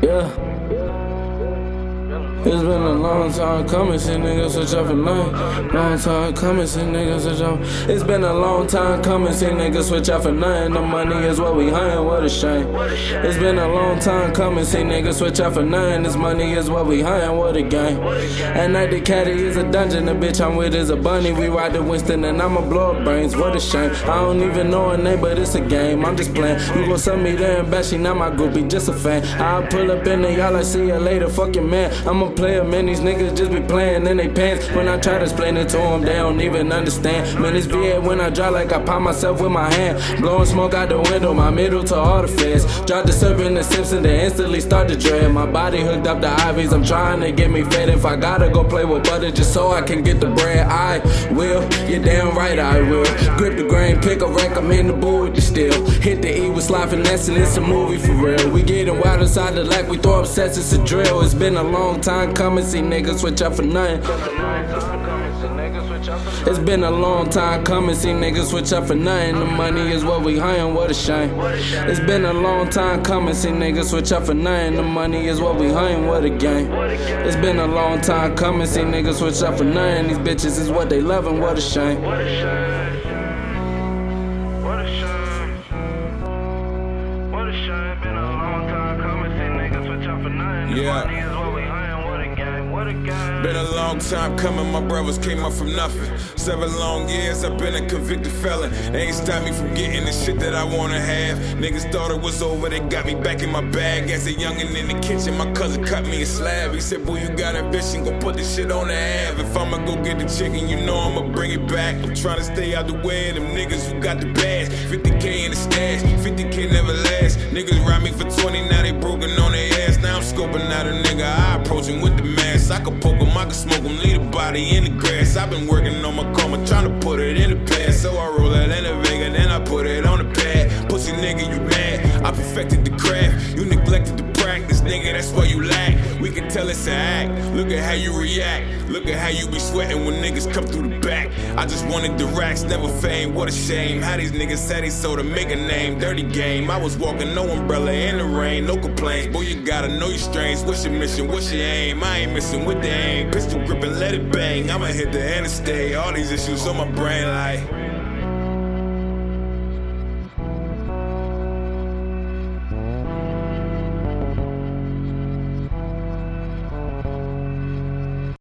Yeah. It's been a long time coming, see niggas switch up a name. Long time coming, see niggas switch up. It's been a long time coming, see niggas switch up for nothing. The money is what we hunting, what a shame. It's been a long time coming, see niggas switch up for nothing. This money is what we hunting, what a game. At night the caddy is a dungeon, the bitch I'm with is a bunny. We ride the Winston and I'ma blow up brains, what a shame. I don't even know her name, but it's a game. I'm just playing. You gon' send me there and back, she not my groupie, just a fan. I'll pull up in the y'all, I see you later, fuck your I'ma player, man. These niggas just be playing in they pants. When I try to explain it to them, they don't even understand. Man, it's VA when I drive like I pop myself with my hand. Blowing smoke out the window, my middle to all the feds. Drop the serpent, the Simpson, then instantly start to dread. My body hooked up to Ivies, I'm trying to get me fed. If I gotta go play with butter just so I can get the bread, I will. You're damn right, I will. Grip the grain, pick a rack, I'm in the the steel. Hit the E with slide finesse, and it's a movie for real. We getting wild inside the lack, we throw up sets, it's a drill. It's been a long time coming, see niggas switch up for nothing. It's been a long time coming, see niggas switch up for nothing. The money is what we hiring, what a shame. It's been a long time coming, see niggas switch up for nothing. The money is what we hiring, what a game. It's been a long time coming, see niggas switch up for nothing. These bitches is what they loving, what a shame. What a shame. What a shame. What a shame. Been a long time coming. See niggas switch up for nothing. Yeah. Been a long time coming, my brothers came up from nothing. Seven long years, I've been a convicted felon. They ain't stopped me from getting the shit that I wanna have. Niggas thought it was over, they got me back in my bag. As a youngin' in the kitchen, my cousin cut me a slab. He said, Boy, you got ambition, go put this shit on the Ave. If I'ma go get the chicken, you know I'ma bring it back. I'm trying to stay out the way of them niggas who got the bags. 50k in the stash, 50k never last. Niggas robbed me for 20, now they broken scoping out a nigga, I approach him with the mask. I could poke him, I could smoke him, leave the body in the grass. I've been working on my karma, trying to put it in the past. So I roll that in the Vega, then I put it on the pad. Pussy nigga, you mad? I perfected the craft, you neglected the practice, nigga, that's why you lack. We can tell it's an act. Look at how you react. Look at how you be sweating when niggas come through the back. I just wanted the racks, never fame. What a shame. How these niggas said they sold to make a name. Dirty game. I was walking no umbrella in the rain, no complaints. Boy, you gotta know your strengths. What's your mission? What's your aim? I ain't missing with the aim. Pistol grip and let it bang. I'ma hit the interstate. All these issues on my brain like.